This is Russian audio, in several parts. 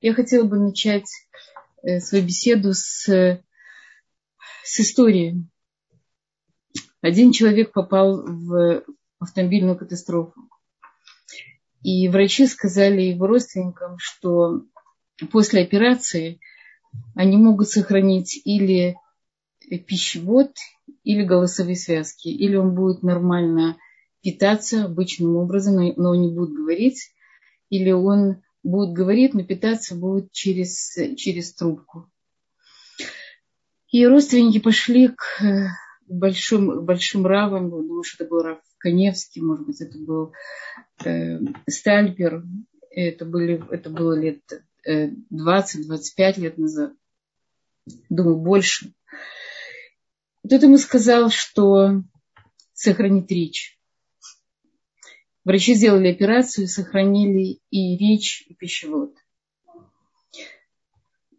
Я хотела бы начать э, свою беседу с, с истории. Один человек попал в автомобильную катастрофу. И врачи сказали его родственникам, что после операции они могут сохранить или пищевод, или голосовые связки, или он будет нормально питаться обычным образом, но не будет говорить, или он будет говорить, но питаться будет через, через трубку. И родственники пошли к большим, большим равам, думаю, что это был Рав Коневский, может быть, это был э, Стальпер, это, были, это было лет э, 20-25 лет назад, думаю, больше. Тут ему сказал, что сохранить речь. Врачи сделали операцию, сохранили и речь, и пищевод.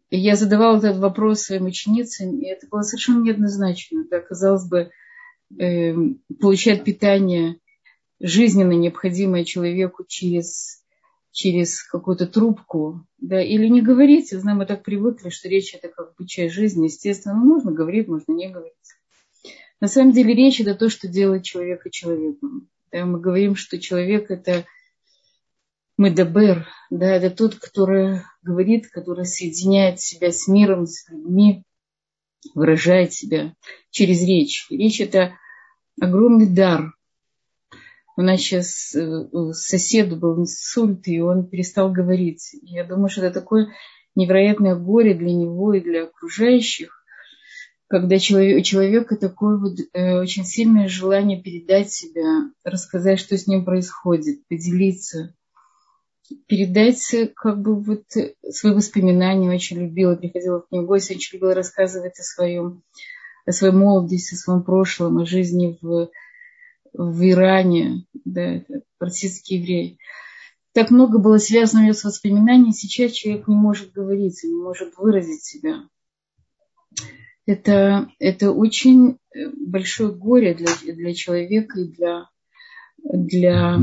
И я задавала этот вопрос своим ученицам, и это было совершенно неоднозначно. Да, казалось бы, э, получать питание жизненно необходимое человеку через, через какую-то трубку, да, или не говорить. Знаем, мы так привыкли, что речь это как бы часть жизни. Естественно, ну, можно говорить, можно не говорить. На самом деле речь это то, что делает человека человеком. Мы говорим, что человек это медабер, да, это тот, который говорит, который соединяет себя с миром, с людьми, выражает себя через речь. Речь это огромный дар. У нас сейчас э, сосед был инсульт, и он перестал говорить. Я думаю, что это такое невероятное горе для него и для окружающих когда человек, у человека такое вот э, очень сильное желание передать себя, рассказать, что с ним происходит, поделиться, передать как бы вот свои воспоминания. Очень любила, приходила к нему гости, очень любила рассказывать о своем, о своей молодости, о своем прошлом, о жизни в, в Иране, да, партийский еврей. Так много было связано с воспоминаниями, сейчас человек не может говорить, не может выразить себя это, это очень э, большое горе для, для человека и для, для,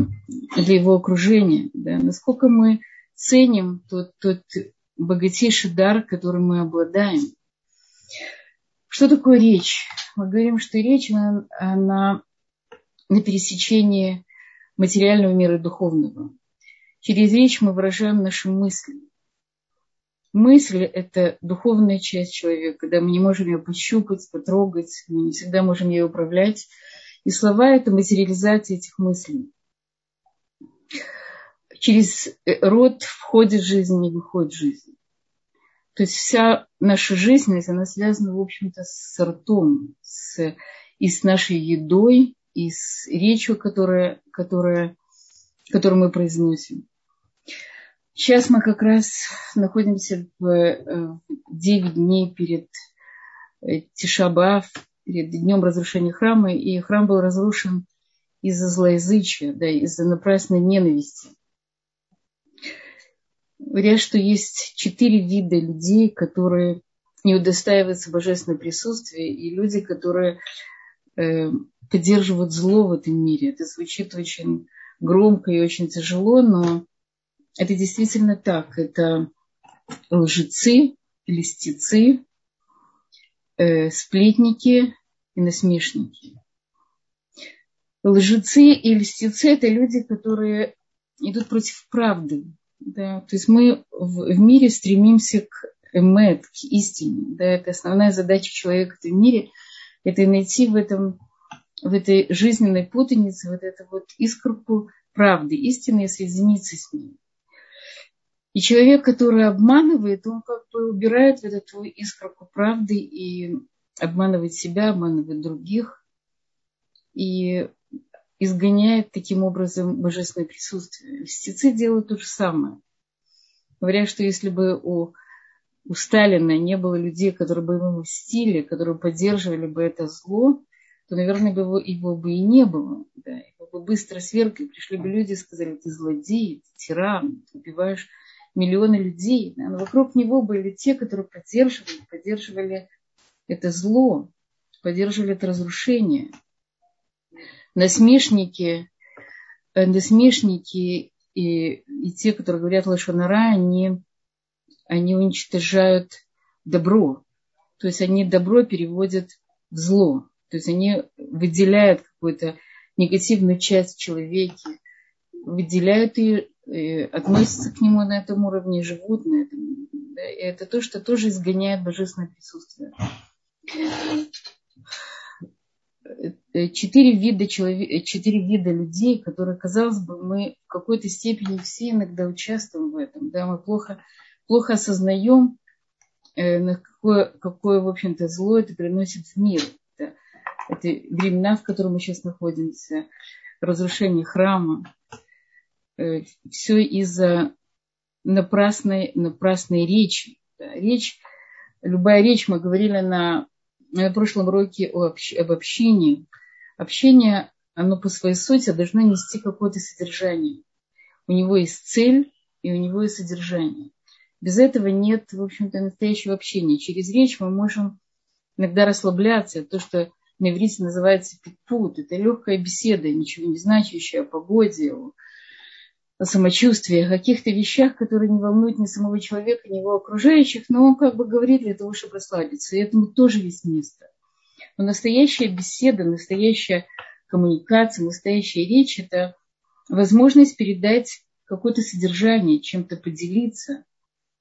для его окружения. Да? Насколько мы ценим тот, тот богатейший дар, которым мы обладаем. Что такое речь? Мы говорим, что речь, она, она на пересечении материального мира и духовного. Через речь мы выражаем наши мысли. Мысль – это духовная часть человека, когда мы не можем ее пощупать, потрогать, мы не всегда можем ее управлять. И слова – это материализация этих мыслей. Через рот входит жизнь и выходит жизнь. То есть вся наша жизненность, она связана, в общем-то, с ртом, с, и с нашей едой, и с речью, которая, которая, которую мы произносим. Сейчас мы как раз находимся в 9 э, дней перед э, Тишабав, перед днем разрушения храма, и храм был разрушен из-за злоязычия, да, из-за напрасной ненависти. Говорят, что есть четыре вида людей, которые не удостаиваются божественного присутствия, и люди, которые э, поддерживают зло в этом мире. Это звучит очень громко и очень тяжело, но это действительно так. Это лжецы, листицы, э, сплетники и насмешники. Лжецы и льстецы – это люди, которые идут против правды. Да? То есть мы в, в мире стремимся к эмет, к истине. Да? Это основная задача человека в мире – это найти в, этом, в этой жизненной путанице вот эту вот искорку правды, истины и соединиться с ней. И человек, который обманывает, он как бы убирает вот эту искорку правды и обманывает себя, обманывает других и изгоняет таким образом божественное присутствие. Льстецы делают то же самое. Говорят, что если бы у, у Сталина не было людей, которые бы ему мстили, которые поддерживали бы это зло, то, наверное, его, его бы и не было. Да. Его бы быстро свергли, пришли бы люди и сказали, ты злодей, ты тиран, ты убиваешь миллионы людей. Но вокруг него были те, которые поддерживали, поддерживали это зло, поддерживали это разрушение. Насмешники, э, насмешники и, и те, которые говорят лошонара, они они уничтожают добро. То есть они добро переводят в зло. То есть они выделяют какую-то негативную часть в человеке, выделяют э, относятся к нему на этом уровне, на. И это то, что тоже изгоняет божественное присутствие. Четыре вида, человек, четыре вида людей, которые, казалось бы, мы в какой-то степени все иногда участвуем в этом. Да, мы плохо, плохо осознаем, э, какое, какое, в общем-то, зло это приносит в мир. Да. Это времена, в котором мы сейчас находимся, разрушение храма. Э, все из-за напрасной, напрасной речи. Речь, любая речь, мы говорили на на прошлом уроке об общении. Общение, оно по своей сути должно нести какое-то содержание. У него есть цель и у него есть содержание. Без этого нет, в общем-то, настоящего общения. Через речь мы можем иногда расслабляться. То, что на иврите называется питпут, это легкая беседа, ничего не значащая о погоде, о самочувствии, о каких-то вещах, которые не волнуют ни самого человека, ни его окружающих, но он как бы говорит для того, чтобы расслабиться. И этому тоже есть место. Но настоящая беседа, настоящая коммуникация, настоящая речь – это возможность передать какое-то содержание, чем-то поделиться,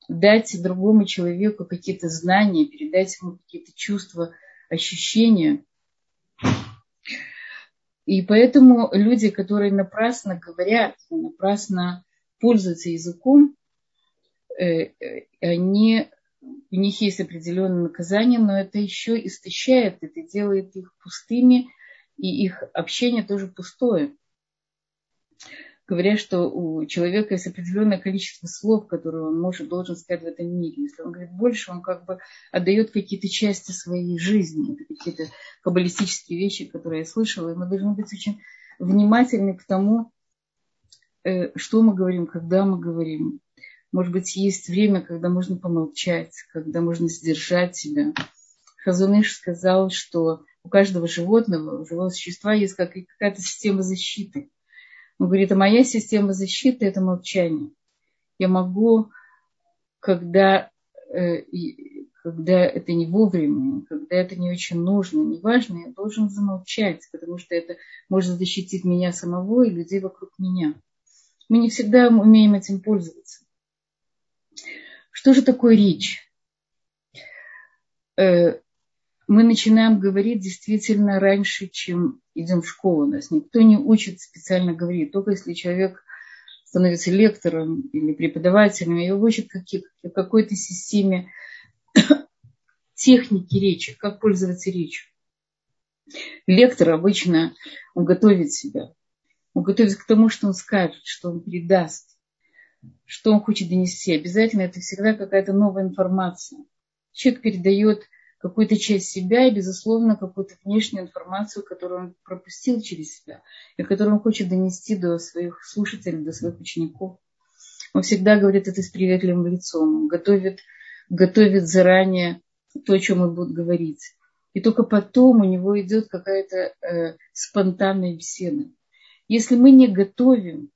дать другому человеку какие-то знания, передать ему какие-то чувства, ощущения. И поэтому люди, которые напрасно говорят, напрасно пользуются языком, э, э, они, у них есть определенное наказание, но это еще истощает, это делает их пустыми, и их общение тоже пустое говорят, что у человека есть определенное количество слов, которые он может, должен сказать в этом мире. Если он говорит больше, он как бы отдает какие-то части своей жизни, какие-то каббалистические вещи, которые я слышала. И мы должны быть очень внимательны к тому, э, что мы говорим, когда мы говорим. Может быть, есть время, когда можно помолчать, когда можно сдержать себя. Хазуныш сказал, что у каждого животного, у живого существа есть какая-то система защиты. Он говорит, а моя система защиты – это молчание. Я могу, когда, э, когда это не вовремя, когда это не очень нужно, не важно, я должен замолчать, потому что это может защитить меня самого и людей вокруг меня. Мы не всегда умеем этим пользоваться. Что же такое речь? Мы начинаем говорить действительно раньше, чем идем в школу. Нас никто не учит специально говорить. Только если человек становится лектором или преподавателем, его учат какой-то системе техники речи, как пользоваться речью. Лектор обычно, он готовит себя. Он готовится к тому, что он скажет, что он передаст, что он хочет донести. Обязательно это всегда какая-то новая информация. Человек передает какую-то часть себя и, безусловно, какую-то внешнюю информацию, которую он пропустил через себя и которую он хочет донести до своих слушателей, до своих учеников. Он всегда говорит это с приветливым лицом, он готовит, готовит заранее то, о чем он будет говорить. И только потом у него идет какая-то э, спонтанная беседа. Если мы не готовим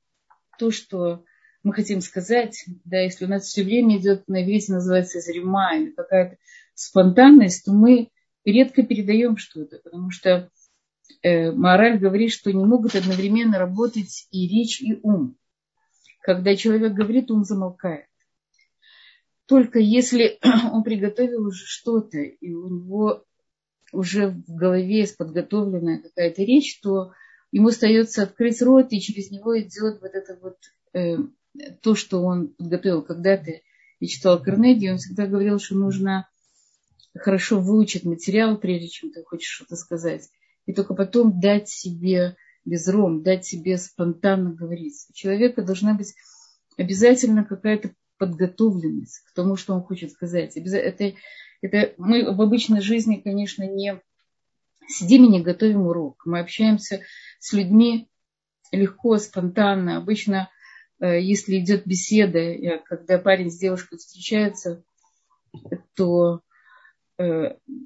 то, что мы хотим сказать, да, если у нас все время идет на иврите называется зрима или какая-то спонтанность, то мы редко передаем что-то, потому что э, мораль говорит, что не могут одновременно работать и речь, и ум. Когда человек говорит, ум замолкает. Только если он приготовил уже что-то, и у него уже в голове есть подготовленная какая-то речь, то ему остается открыть рот, и через него идет вот это вот э, то, что он подготовил. Когда-то я читала Карнеги, он всегда говорил, что нужно хорошо выучить материал, прежде чем ты хочешь что-то сказать. И только потом дать себе безром, дать себе спонтанно говорить. У человека должна быть обязательно какая-то подготовленность к тому, что он хочет сказать. Это, это мы в обычной жизни, конечно, не сидим и не готовим урок. Мы общаемся с людьми легко, спонтанно. Обычно, э, если идет беседа, когда парень с девушкой встречаются, то Э,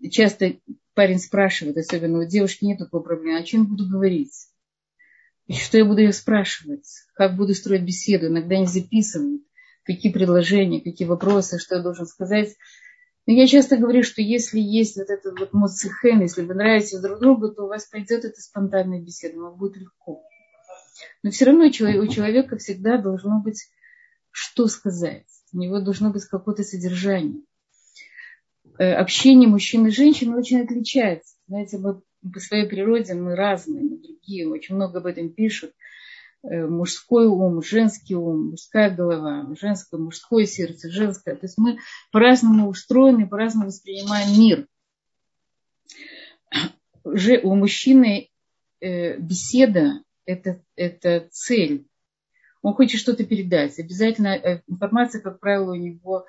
часто парень спрашивает, особенно у девушки нет такой проблемы, о чем буду говорить? Что я буду ее спрашивать? Как буду строить беседу? Иногда они записывают. какие предложения, какие вопросы, что я должен сказать. Но я часто говорю, что если есть вот этот вот моцихен, если вы нравитесь друг другу, то у вас пойдет эта спонтанная беседа, вам будет легко. Но все равно у человека всегда должно быть что сказать. У него должно быть какое-то содержание. Э, общение мужчин и женщин очень отличается. Знаете, мы по своей природе мы разные, мы другие, очень много об этом пишут. Э, мужской ум, женский ум, мужская голова, женское, мужское сердце, женское. То есть мы по-разному устроены, по-разному воспринимаем мир. У мужчины э, беседа это, это цель. Он хочет что-то передать. Обязательно информация, как правило, у него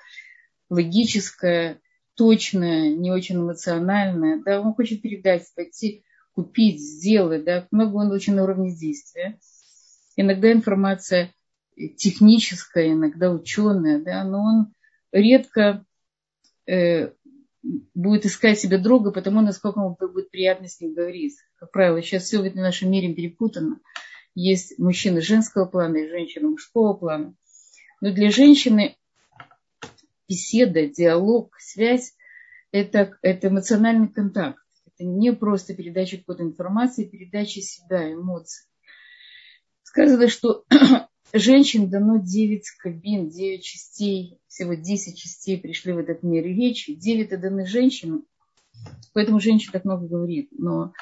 логическая, точная, не очень эмоциональная. Да, он хочет передать, пойти купить, сделать. Да, много он очень на уровне действия. Иногда информация техническая, иногда ученая, да, но он редко э, будет искать себе друга, потому насколько ему будет приятно с ним говорить. Как правило, сейчас все в нашем мире перепутано. Есть мужчины женского плана и женщины мужского плана. Но для женщины беседа, диалог, связь это, это эмоциональный контакт. Это не просто передача какой-то информации, передача себя, эмоций. Сказано, что женщин дано 9 кабин, 9 частей, всего 10 частей пришли в этот мир речи, 9 даны женщинам, поэтому женщина так много говорит. Но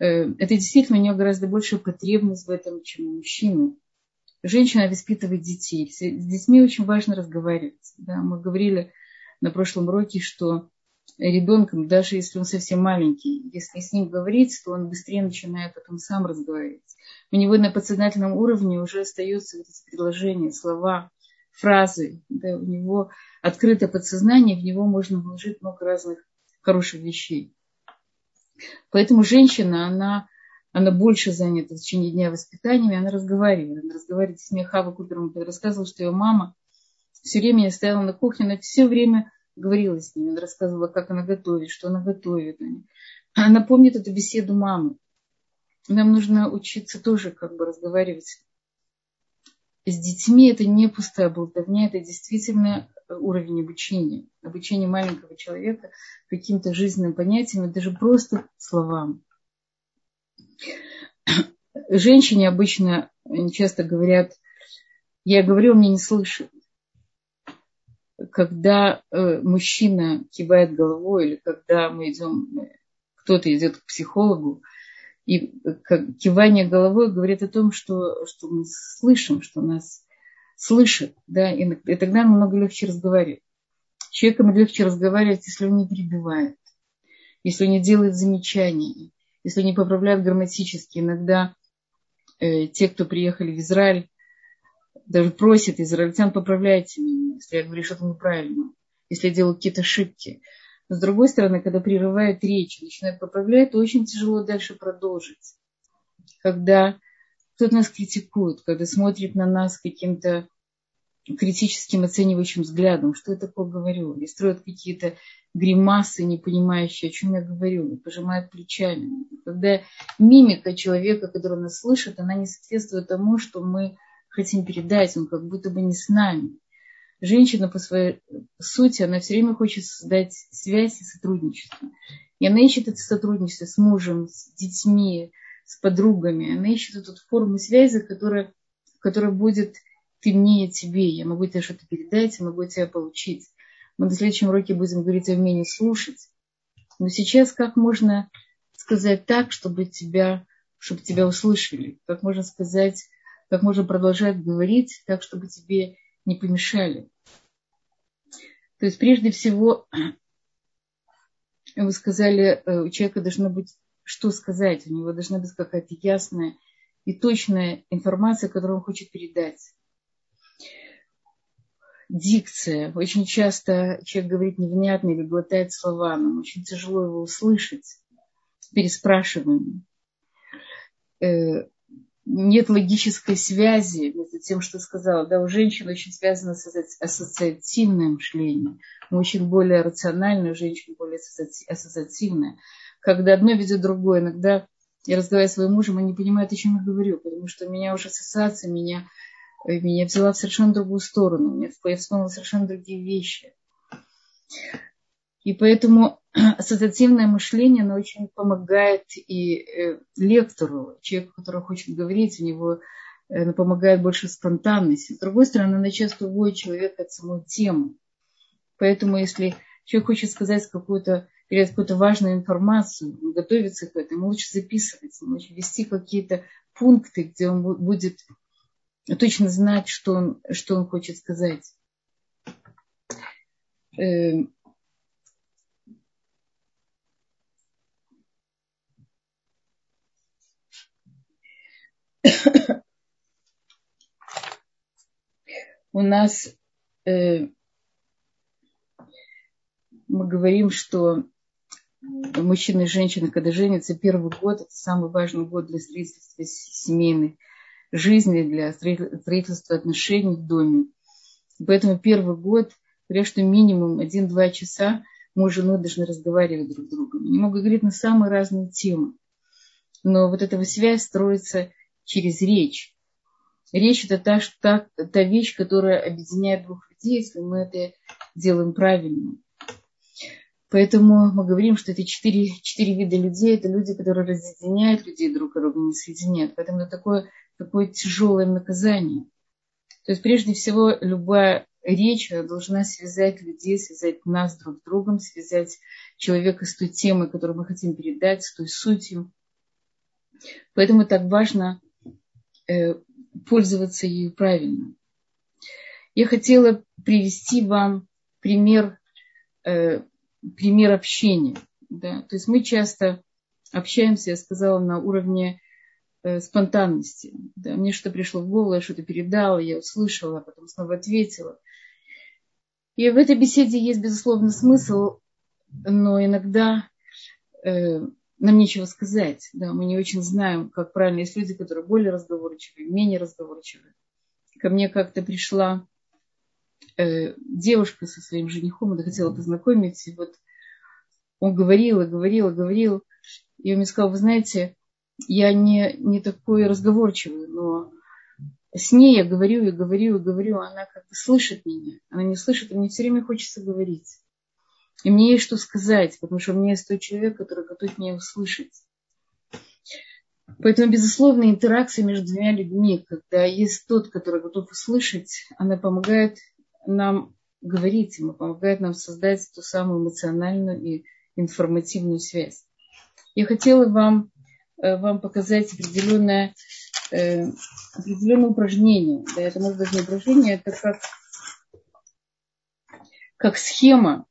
э, это действительно у нее гораздо больше потребность в этом, чем у мужчины. Женщина воспитывает детей. С детьми очень важно разговаривать. Да? Мы говорили на прошлом уроке, что ребенком, даже если он совсем маленький, если с ним говорить, то он быстрее начинает потом сам разговаривать. У него на подсознательном уровне уже остаются вот эти предложения, слова, фразы. Да, у него открыто подсознание, в него можно вложить много разных хороших вещей. Поэтому женщина, она, она больше занята в течение дня воспитанием, она разговаривает. Она разговаривает с ней Хава Купером, рассказывала, что ее мама все время стояла на кухне, она все время говорила с ними, она рассказывала, как она готовит, что она готовит. Она помнит эту беседу мамы. Нам нужно учиться тоже как бы разговаривать с детьми. Это не пустая болтовня, это действительно уровень обучения. Обучение маленького человека каким-то жизненным понятиям, даже просто словам. Женщине обычно часто говорят, я говорю, мне не слышат когда э, мужчина кивает головой или когда мы идем, кто-то идет к психологу, и как, кивание головой говорит о том, что, что мы слышим, что нас слышат, да, и, и тогда намного легче разговаривать. Человеком легче разговаривать, если он не перебивает, если он не делает замечаний, если не поправляет грамматически. Иногда э, те, кто приехали в Израиль, даже просит израильтян, поправляйте меня, если я говорю что-то неправильно, если я делаю какие-то ошибки. Но с другой стороны, когда прерывают речь, начинают поправлять, то очень тяжело дальше продолжить. Когда кто-то нас критикует, когда смотрит на нас каким-то критическим оценивающим взглядом, что я такое говорю, и строят какие-то гримасы, не понимающие, о чем я говорю, и пожимают плечами. Когда мимика человека, который нас слышит, она не соответствует тому, что мы хотим передать, он как будто бы не с нами. Женщина по своей сути, она все время хочет создать связь и сотрудничество. И она ищет это сотрудничество с мужем, с детьми, с подругами. Она ищет эту форму связи, которая, которая будет ты мне, я тебе. Я могу тебе что-то передать, я могу тебя получить. Мы на следующем уроке будем говорить о умении слушать. Но сейчас как можно сказать так, чтобы тебя, чтобы тебя услышали? Как можно сказать как можно продолжать говорить так, чтобы тебе не помешали. То есть прежде всего, вы сказали, э, у человека должно быть что сказать, у него должна быть какая-то ясная и точная информация, которую он хочет передать. Дикция. Очень часто человек говорит невнятно или глотает слова, нам очень тяжело его услышать с переспрашиванием. Э, нет логической связи между тем, что сказала. Да, у женщин очень связано с ассоциативным мышлением. Мужчин более рациональное, у женщин более ассоциативное. Когда одно ведет другое, иногда я разговариваю с своим мужем, он не понимает, о чем я говорю, потому что у меня уже ассоциация, меня меня взяла в совершенно другую сторону. Я вспомнила совершенно другие вещи. И поэтому ассоциативное мышление, оно очень помогает и э, лектору, человеку, который хочет говорить, у него э, оно помогает больше спонтанности. С другой стороны, она часто уводит человека от самой темы. Поэтому, если человек хочет сказать какую-то передать какую-то важную информацию, он готовится к этому, лучше записывать, лучше вести какие-то пункты, где он будет точно знать, что он, что он хочет сказать. Эм, у нас э, мы говорим, что мужчина и женщина, когда женятся, первый год – это самый важный год для строительства семейной жизни, для строительства отношений в доме. Поэтому первый год, говорят, что минимум один-два часа муж и жена должны разговаривать друг с другом. Они могут говорить на самые разные темы. Но вот эта связь строится через речь. Речь – это та, та, та вещь, которая объединяет двух людей, если мы это делаем правильно. Поэтому мы говорим, что это четыре, четыре вида людей. Это люди, которые разъединяют людей друг друга, не соединяют. Поэтому это такое, такое тяжелое наказание. То есть прежде всего любая речь должна связать людей, связать нас друг с другом, связать человека с той темой, которую мы хотим передать, с той сутью. Поэтому так важно э, пользоваться ею правильно. Я хотела привести вам пример э, пример общения. Да? То есть мы часто общаемся, я сказала, на уровне спонтанности. Да? Мне что-то пришло в голову, я что-то передала, я услышала, а потом снова ответила. И в этой беседе есть, безусловно, смысл, но иногда э, нам нечего сказать. Да? Мы не очень знаем, как правильно. Есть люди, которые более разговорчивые, менее разговорчивые. Ко мне как-то пришла э, девушка со своим женихом, она хотела познакомить, и вот он говорил и говорил и говорил, и он мне сказал, вы знаете, я не, не такой разговорчивый, но с ней я говорю и говорю и говорю, она как бы слышит меня, она не слышит, и мне все время хочется говорить. И мне есть что сказать, потому что у меня есть тот человек, который готов меня услышать. Поэтому, безусловно, интеракция между двумя людьми, когда есть тот, который готов услышать, она помогает нам говорить, ему помогает нам создать ту самую эмоциональную и информативную связь. Я хотела вам, вам показать определенное, э, определенное упражнение. Да, это может быть не упражнение, это как, как схема.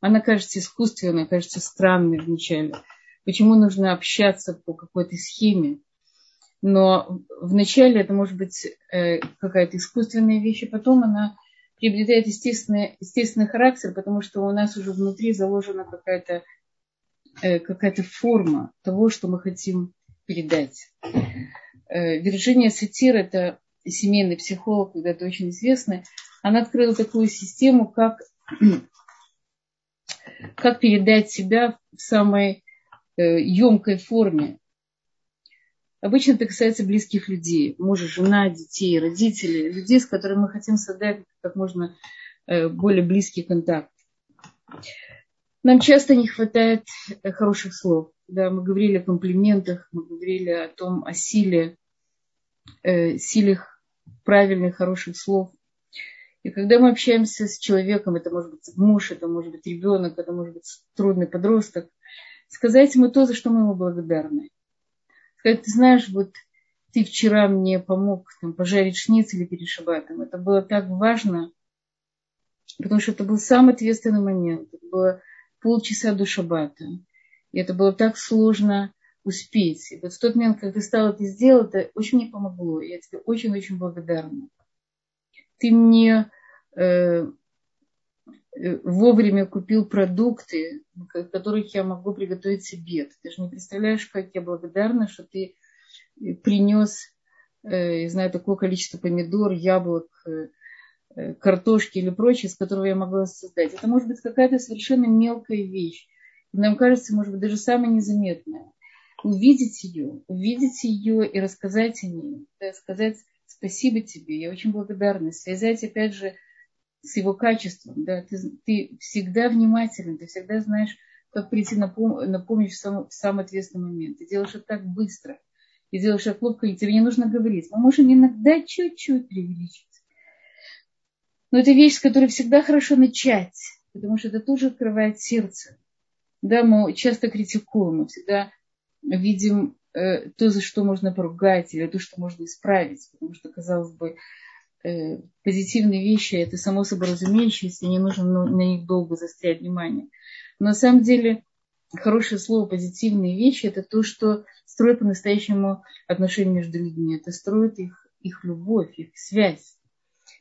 Она кажется искусственной, кажется странной вначале. Почему нужно общаться по какой-то схеме? Но вначале это может быть э, какая-то искусственная вещь, а потом она приобретает естественный, естественный характер, потому что у нас уже внутри заложена какая-то э, какая форма того, что мы хотим передать. Э, Вирджиния Сатир, это семейный психолог, когда-то очень известный, она открыла такую систему, как, как передать себя в самой э, емкой форме. Обычно это касается близких людей, мужа, жена, детей, родителей, людей, с которыми мы хотим создать как можно э, более близкий контакт. Нам часто не хватает э, хороших слов. Да, мы говорили о комплиментах, мы говорили о том, о силе, э, силе правильных, хороших слов. И когда мы общаемся с человеком, это может быть муж, это может быть ребенок, это может быть трудный подросток, сказать ему то, за что мы ему благодарны сказать, ты знаешь, вот ты вчера мне помог там, пожарить шницели перед шабатом. Это было так важно, потому что это был самый ответственный момент. Это было полчаса до шабата. И это было так сложно успеть. И вот в тот момент, когда ты стал это сделать, это очень мне помогло. Я тебе очень-очень благодарна. Ты мне э, э, вовремя купил продукты, которых я могу приготовить себе. Ты даже не представляешь, как я благодарна, что ты принес, э, я знаю, такое количество помидор, яблок, э, э, картошки или прочее, с которого я могла создать. Это может быть какая-то совершенно мелкая вещь. нам кажется, может быть, даже самая незаметная. Увидеть ее, увидеть ее и рассказать о ней. Да, сказать Спасибо тебе, я очень благодарна. Связать, опять же, с его качеством. Да? Ты, ты всегда внимателен, ты всегда знаешь, как прийти на, пом- на помощь в, сам, в самый ответственный момент. Ты делаешь это так быстро. И делаешь это хлопко, и тебе не нужно говорить. Мы можем иногда чуть-чуть преувеличить. Но это вещь, с которой всегда хорошо начать, потому что это тоже открывает сердце. Да, мы часто критикуем, мы всегда видим э, то, за что можно поругать, или то, что можно исправить. Потому что, казалось бы, э, позитивные вещи – это само собой разумеющееся, не нужно на них долго застрять внимание. Но на самом деле хорошее слово «позитивные вещи» – это то, что строит по-настоящему отношения между людьми. Это строит их, их любовь, их связь.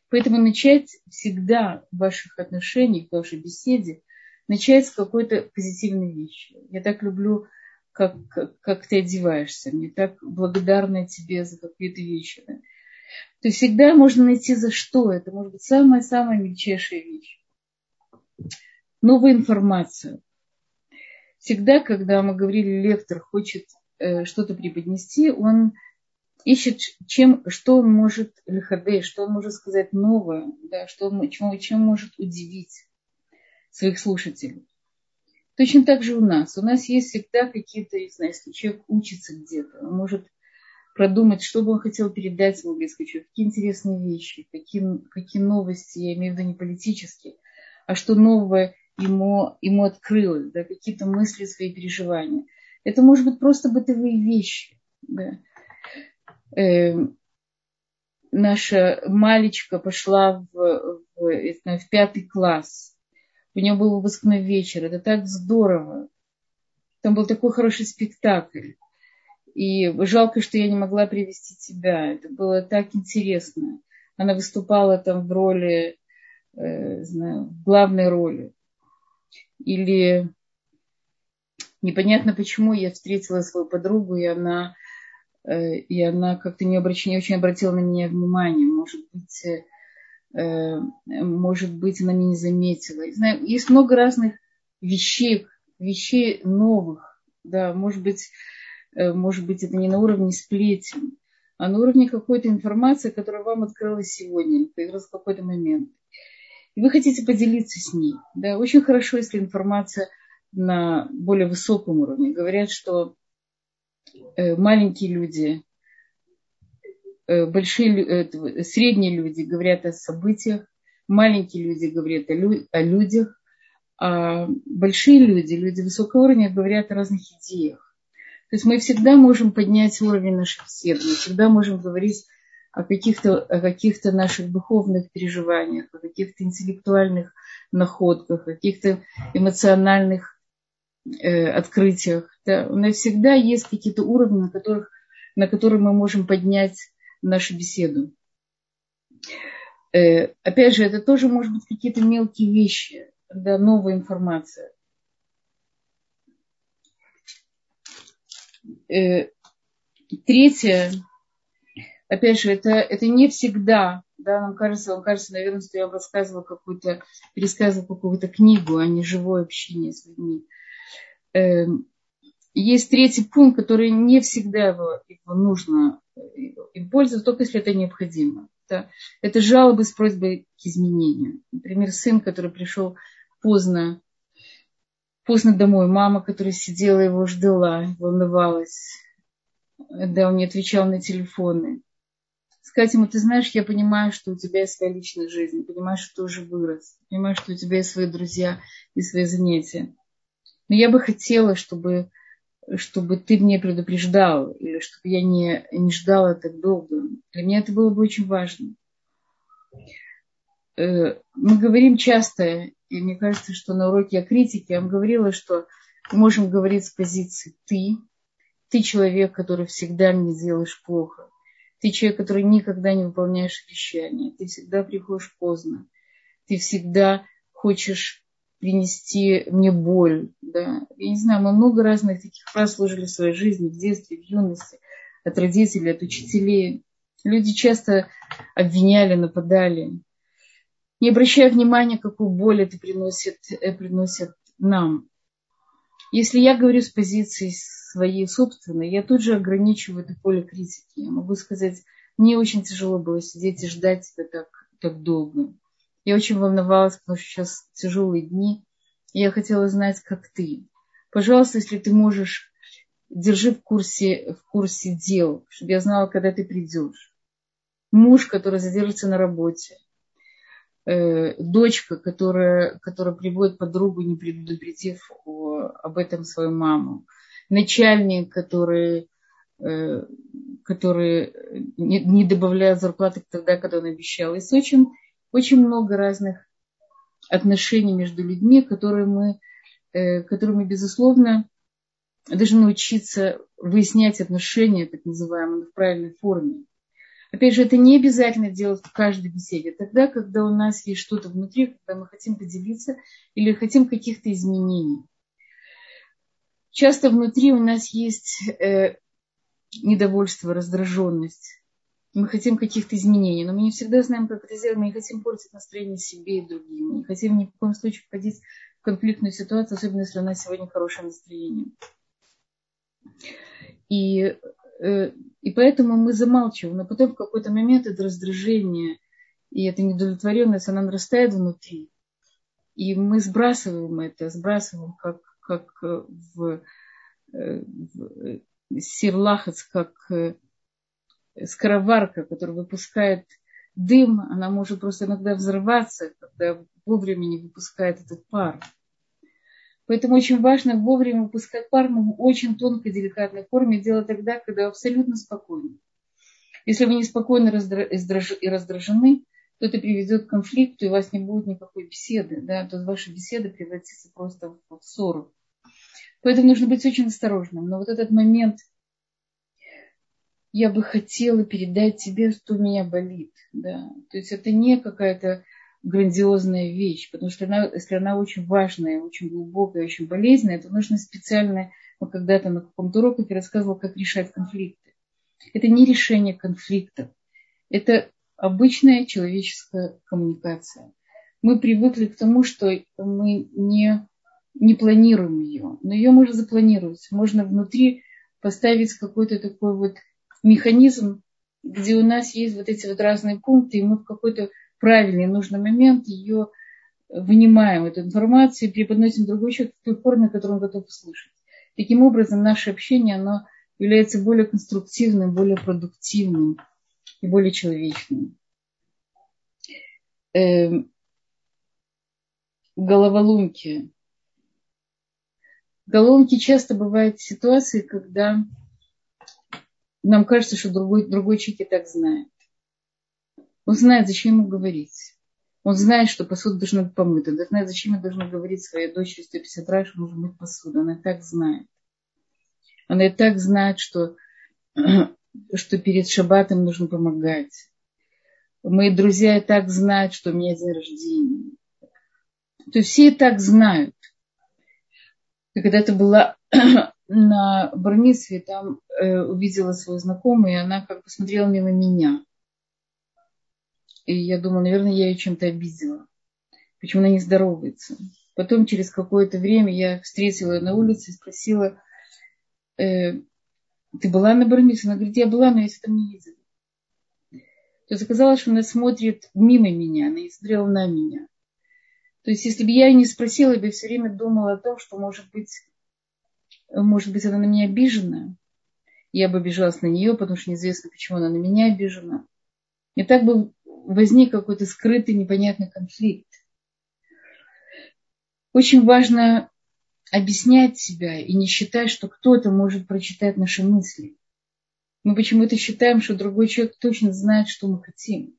Поэтому начать всегда в ваших отношениях, в вашей беседе, начать с какой-то позитивной вещи. Я так люблю, как, как, как ты одеваешься. Мне так благодарна тебе за какие-то вещи. То есть всегда можно найти за что. Это может быть самая-самая мельчайшая вещь. Новую информацию. Всегда, когда мы говорили, лектор хочет э, что-то преподнести, он ищет, чем, что может лихадей, что он может сказать новое, да, что чем, чем может удивить своих слушателей. Точно так же у нас. У нас есть всегда какие-то, не знаю, если человек учится где-то, он может продумать, что бы он хотел передать своему близкому человеку, какие интересные вещи, какие, какие новости, я имею в виду не политические, а что новое ему, ему открылось, да, какие-то мысли, свои переживания. Это может быть просто бытовые вещи. Да. Э, наша малечка пошла в, в, знаю, в пятый класс. У нее был выпускной вечер. Это так здорово. Там был такой хороший спектакль. И жалко, что я не могла привести тебя. Это было так интересно. Она выступала там в роли, э, знаю, в главной роли. Или непонятно почему я встретила свою подругу, и она, и она как-то не, обращ... не очень обратила на меня внимание. Может быть, э, может быть, она меня не заметила. Знаю, есть много разных вещей, вещей новых. Да, может быть, Э, может быть, это не на уровне сплетен, а на уровне какой-то информации, которая вам открылась сегодня, появилась в какой-то момент. И вы хотите поделиться с ней. Да? Очень хорошо, если информация на более высоком уровне. Говорят, что э, маленькие люди, э, большие, средние люди говорят о событиях, маленькие люди говорят о людях, а большие люди, люди высокого уровня говорят о разных идеях. То есть мы всегда можем поднять уровень наших бесед, мы всегда можем говорить о каких-то, о каких-то наших духовных переживаниях, о каких-то интеллектуальных находках, о каких-то эмоциональных э, открытиях. Да. У нас всегда есть какие-то уровни, на, которых, на которые мы можем поднять нашу беседу. Э, опять же, это тоже может быть какие-то мелкие вещи, да, новая информация. э, третье, опять же, это, это не всегда, да, нам кажется, вам кажется, наверное, что я рассказывала какую-то, пересказывала какую-то книгу, а не живое общение с людьми. Э, есть третий пункт, который не всегда его, его нужно им пользоваться, только если это необходимо. Да. Это жалобы с просьбой к изменению. Например, сын, который пришел поздно поздно домой. Мама, которая сидела, его ждала, волновалась. Да, он не отвечал на телефоны. Сказать ему, ты знаешь, я понимаю, что у тебя есть своя личная жизнь, понимаю, что ты уже вырос, понимаю, что у тебя есть свои друзья и свои занятия. Но я бы хотела, чтобы, чтобы ты мне предупреждал, или чтобы я не, не ждала так долго. Для меня это было бы очень важно. Э, мы говорим часто, и мне кажется, что на уроке о критике я вам говорила, что мы можем говорить с позиции «ты», ты человек, который всегда мне делаешь плохо. Ты человек, который никогда не выполняешь обещания. Ты всегда приходишь поздно. Ты всегда хочешь принести мне боль. Да? Я не знаю, мы много разных таких фраз служили в своей жизни, в детстве, в юности, от родителей, от учителей. Люди часто обвиняли, нападали не обращая внимания, какую боль это приносит, э, приносит нам. Если я говорю с позиции своей собственной, я тут же ограничиваю это поле критики. Я могу сказать, Мне очень тяжело было сидеть и ждать тебя так, так долго. Я очень волновалась, потому что сейчас тяжелые дни. И я хотела знать, как ты. Пожалуйста, если ты можешь, держи в курсе, в курсе дел, чтобы я знала, когда ты придешь. Муж, который задержится на работе. Э, дочка, которая, которая приводит подругу, не предупредив о, об этом свою маму. Начальник, который Э, которые не, не добавляют зарплаты тогда, когда он обещал. И очень, очень много разных отношений между людьми, которые мы, э, которые мы, безусловно, должны научиться выяснять отношения, так называемые, в правильной форме. Опять же, это не обязательно делать в каждой беседе. Тогда, когда у нас есть что-то внутри, когда мы хотим поделиться или хотим каких-то изменений. Часто внутри у нас есть э, недовольство, раздраженность. Мы хотим каких-то изменений, но мы не всегда знаем, как это сделать. Мы не хотим портить настроение себе и другим. Мы не хотим ни в коем случае входить в конфликтную ситуацию, особенно если у нас сегодня хорошее настроение. И, э, и поэтому мы замалчиваем. Но потом в какой-то момент это раздражение и эта недовлетворенность, она нарастает внутри. И мы сбрасываем это, сбрасываем как, как в, э, в сирлахец, как э, скороварка, которая выпускает дым, она может просто иногда взрываться, когда вовремя не выпускает этот пар. Поэтому очень важно вовремя выпускать пар, но в очень тонкой, деликатной форме делать тогда, когда вы абсолютно спокойны. Если вы неспокойны и раздражены, то это приведет к конфликту, и у вас не будет никакой беседы. Да? То ваша беседа превратится просто в ссору. Поэтому нужно быть очень осторожным. Но вот этот момент, я бы хотела передать тебе, что у меня болит. Да? То есть это не какая-то грандиозная вещь, потому что она, если она очень важная, очень глубокая, очень болезненная, то нужно специально, вот когда-то на каком-то уроке я рассказывала, как решать конфликты. Это не решение конфликтов, это обычная человеческая коммуникация. Мы привыкли к тому, что мы не не планируем ее, но ее можно запланировать. Можно внутри поставить какой-то такой вот механизм, где у нас есть вот эти вот разные пункты, и мы в какой-то правильный, нужный момент ее вынимаем, эту информацию, и преподносим другой человек в той форме, которую он готов услышать. Таким образом, наше общение, оно является более конструктивным, более продуктивным и более человечным. Эм, головоломки головоломки часто бывают ситуации, когда нам кажется, что другой, другой человек и так знает. Он знает, зачем ему говорить. Он знает, что посуда должна быть помыта. Он знает, зачем я должна говорить своей дочери 150 раз, что нужно мыть посуду. Она так знает. Она и так знает, что, что перед шабатом нужно помогать. Мои друзья и так знают, что у меня день рождения. То есть все и так знают. Когда-то была на Бармисве, там э, увидела свою знакомую, и она как бы смотрела мимо меня. И я думала, наверное, я ее чем-то обидела. Почему она не здоровается? Потом через какое-то время я встретила ее на улице и спросила, э, ты была на Бармисве? Она говорит, я была, но я там не видела. То есть оказалось, что она смотрит мимо меня, она не смотрела на меня. То есть, если бы я ее не спросила, я бы все время думала о том, что, может быть, может быть, она на меня обижена. Я бы обижалась на нее, потому что неизвестно, почему она на меня обижена. И так бы возник какой-то скрытый, непонятный конфликт. Очень важно объяснять себя и не считать, что кто-то может прочитать наши мысли. Мы почему-то считаем, что другой человек точно знает, что мы хотим.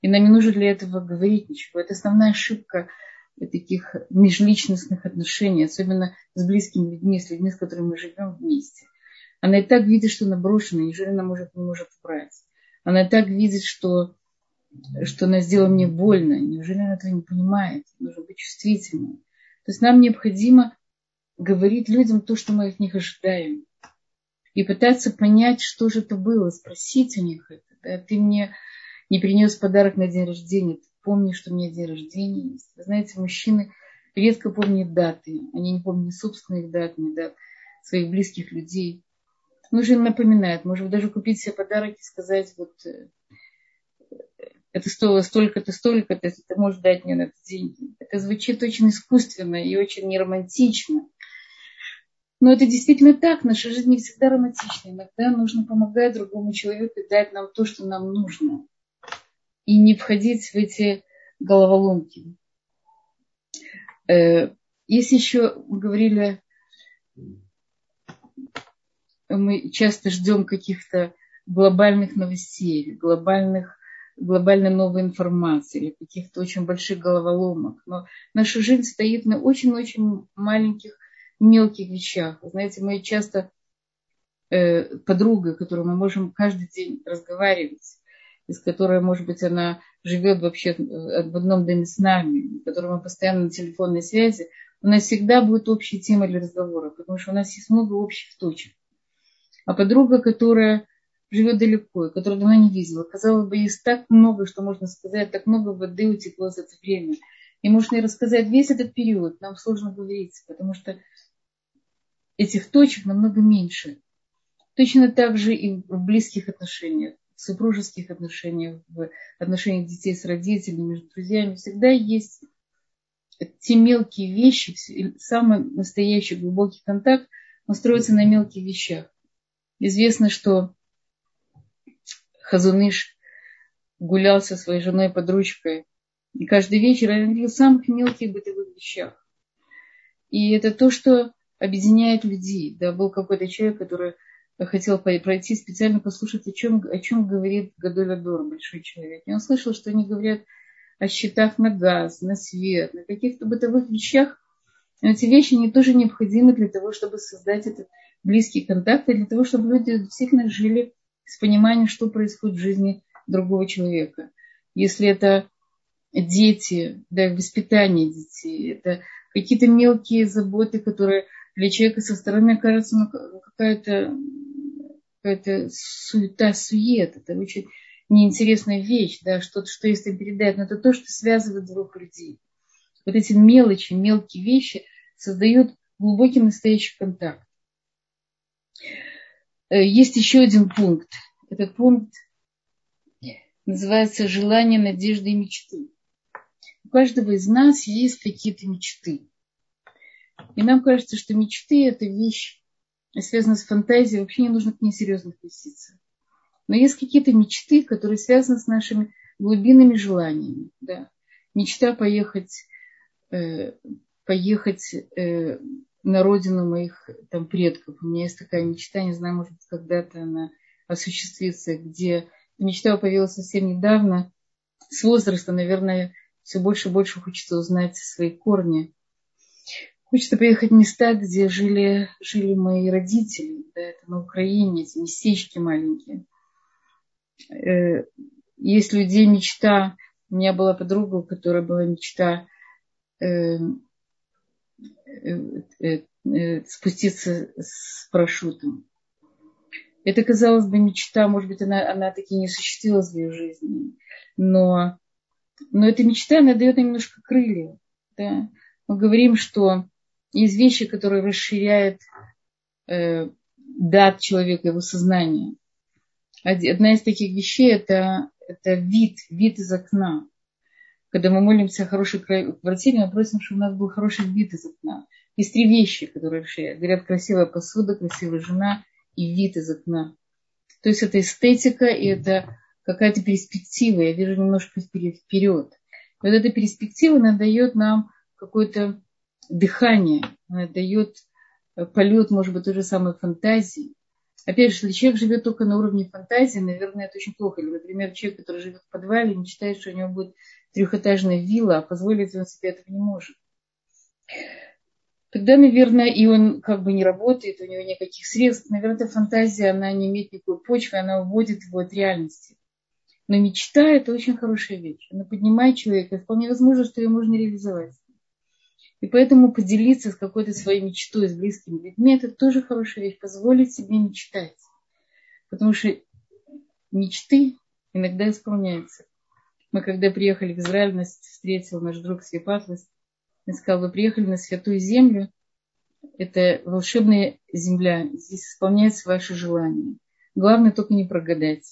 И нам не нужно для этого говорить ничего. Это основная ошибка таких межличностных отношений, особенно с близкими людьми, с людьми, с которыми мы живем вместе. Она и так видит, что она брошена, неужели она может, не может убрать. Она и так видит, что, что она сделала мне больно, неужели она этого не понимает. Нужно быть чувствительным. То есть нам необходимо говорить людям то, что мы от них ожидаем. И пытаться понять, что же это было, спросить у них это. Да? Ты мне не принес подарок на день рождения, помни, что у меня день рождения есть. Вы знаете, мужчины редко помнят даты. Они не помнят собственных дат, не дат своих близких людей. нужно напоминать. Может даже купить себе подарок и сказать, вот э, это стоило столько-то, столько-то, если ты можешь дать мне на это деньги. Это звучит очень искусственно и очень неромантично. Но это действительно так. Наша жизнь не всегда романтична. Иногда нужно помогать другому человеку и дать нам то, что нам нужно. И не входить в эти головоломки. Э, Если еще мы говорили, мы часто ждем каких-то глобальных новостей, глобальных глобально новой информации или каких-то очень больших головоломок. Но наша жизнь стоит на очень-очень маленьких, мелких вещах. Вы знаете, мы часто э, подруга, которую мы можем каждый день разговаривать, из которой, может быть, она живет вообще в одном доме с нами, с которой мы постоянно на телефонной связи, у нас всегда будет общая тема для разговора, потому что у нас есть много общих точек. А подруга, которая живет далеко, и которую давно не видела. Казалось бы, есть так много, что можно сказать, так много воды утекло за это время. И можно и рассказать весь этот период. Нам сложно говорить, потому что этих точек намного меньше. Точно так же и в близких отношениях, в супружеских отношениях, в отношениях детей с родителями, между друзьями. Всегда есть те мелкие вещи, самый настоящий глубокий контакт, он строится на мелких вещах. Известно, что Хазуныш гулял со своей женой под ручкой. И каждый вечер он говорил самых мелких бытовых вещах. И это то, что объединяет людей. Да, был какой-то человек, который хотел пройти специально послушать, о чем, о чем говорит Гадоль большой человек. И он слышал, что они говорят о счетах на газ, на свет, на каких-то бытовых вещах. Но эти вещи, они тоже необходимы для того, чтобы создать этот близкий контакт, и для того, чтобы люди действительно жили с пониманием, что происходит в жизни другого человека. Если это дети, да, воспитание детей, это какие-то мелкие заботы, которые для человека со стороны кажется ну, какая-то какая суета, сует. Это очень неинтересная вещь, да, что-то, что если передать, но это то, что связывает двух людей. Вот эти мелочи, мелкие вещи создают глубокий настоящий контакт. Э, есть еще один пункт. Этот пункт называется «Желание, надежды и мечты». У каждого из нас есть какие-то мечты. И нам кажется, что мечты – это вещь, связанная с фантазией, вообще не нужно к ней серьезно относиться. Но есть какие-то мечты, которые связаны с нашими глубинными желаниями. Да. Мечта поехать, э, поехать э, на родину моих там, предков. У меня есть такая мечта, не знаю, может быть, когда-то она осуществится, где мечта появилась совсем недавно. С возраста, наверное, все больше и больше хочется узнать свои корни. Хочется поехать в места, где жили, жили мои родители. Да, это на Украине, эти местечки маленькие. Э, есть людей мечта. У меня была подруга, у которой была мечта э, Э, спуститься с парашютом. Это, казалось бы, мечта, может быть, она, она таки не осуществилась в ее жизни, но, но эта мечта, она дает нам немножко крылья. Да? Мы говорим, что есть вещи, которые расширяют э, дат человека, его сознание. Одна из таких вещей это, это вид, вид из окна когда мы молимся о хорошей квартире, мы просим, чтобы у нас был хороший вид из окна. Есть три вещи, которые вообще говорят, красивая посуда, красивая жена и вид из окна. То есть это эстетика и это какая-то перспектива. Я вижу немножко вперед. И вот эта перспектива, она дает нам какое-то дыхание, она дает полет, может быть, той же самой фантазии. Опять же, если человек живет только на уровне фантазии, наверное, это очень плохо. Или, например, человек, который живет в подвале, мечтает, что у него будет трехэтажная вилла, а позволить он себе этого не может. Тогда, наверное, и он как бы не работает, у него никаких средств. Наверное, эта фантазия, она не имеет никакой почвы, она уводит его от реальности. Но мечта – это очень хорошая вещь. Она поднимает человека, и вполне возможно, что ее можно реализовать. И поэтому поделиться с какой-то своей мечтой, с близкими людьми – это тоже хорошая вещь. Позволить себе мечтать. Потому что мечты иногда исполняются. Мы когда приехали в Израиль, нас встретил наш друг Свипатлас. Он сказал, вы приехали на святую землю, Это волшебная земля. Здесь исполняются ваши желания. Главное только не прогадать.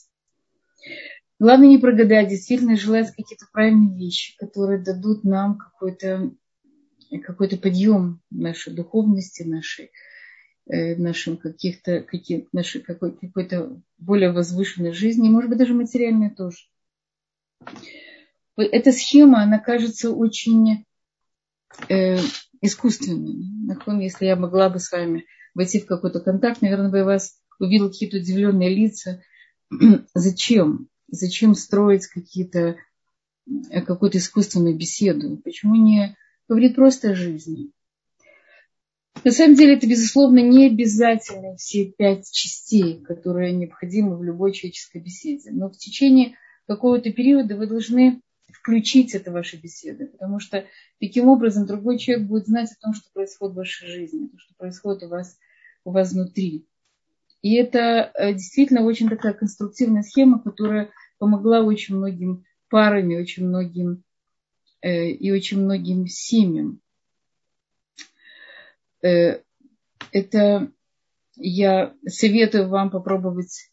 Главное не прогадать, действительно желать какие-то правильные вещи, которые дадут нам какой-то какой подъем нашей духовности, нашей, э, нашим каких-то, каких, нашей какой, какой-то более возвышенной жизни, может быть, даже материальной тоже. Эта схема, она кажется очень э, искусственной. Если я могла бы с вами войти в какой-то контакт, наверное, бы я вас увидела какие-то удивленные лица. Зачем? Зачем строить какие-то э, какую-то искусственную беседу? Почему не говорить просто о жизни? На самом деле это, безусловно, не обязательно все пять частей, которые необходимы в любой человеческой беседе. Но в течение какого-то периода вы должны включить это в ваши беседы, потому что таким образом другой человек будет знать о том, что происходит в вашей жизни, то, что происходит у вас, у вас внутри. И это э, действительно очень такая конструктивная схема, которая помогла очень многим парам и очень многим, и очень многим семьям. Э, это я советую вам попробовать,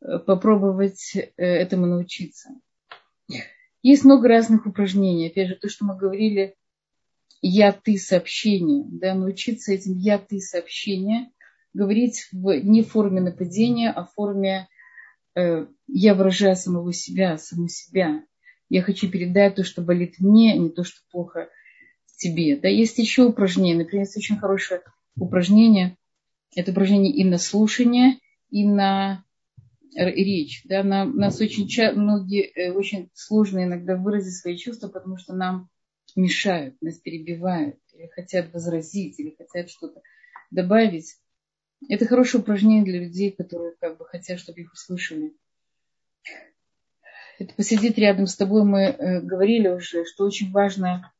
э, попробовать этому научиться. Есть много разных упражнений. Опять же, то, что мы говорили, я-ты сообщение. Да, научиться этим я-ты сообщение говорить в не форме нападения, а в форме Э, я выражаю самого себя, саму себя. Я хочу передать то, что болит мне, а не то, что плохо тебе. Да, есть еще упражнения. Например, есть очень хорошее упражнение. Это упражнение и на слушание, и на речь. Да, нам, нас очень многие э, очень сложно иногда выразить свои чувства, потому что нам мешают, нас перебивают, или хотят возразить, или хотят что-то добавить. Это хорошее упражнение для людей, которые как бы хотят, чтобы их услышали. Это посидеть рядом с тобой, мы э, говорили уже, что очень важно,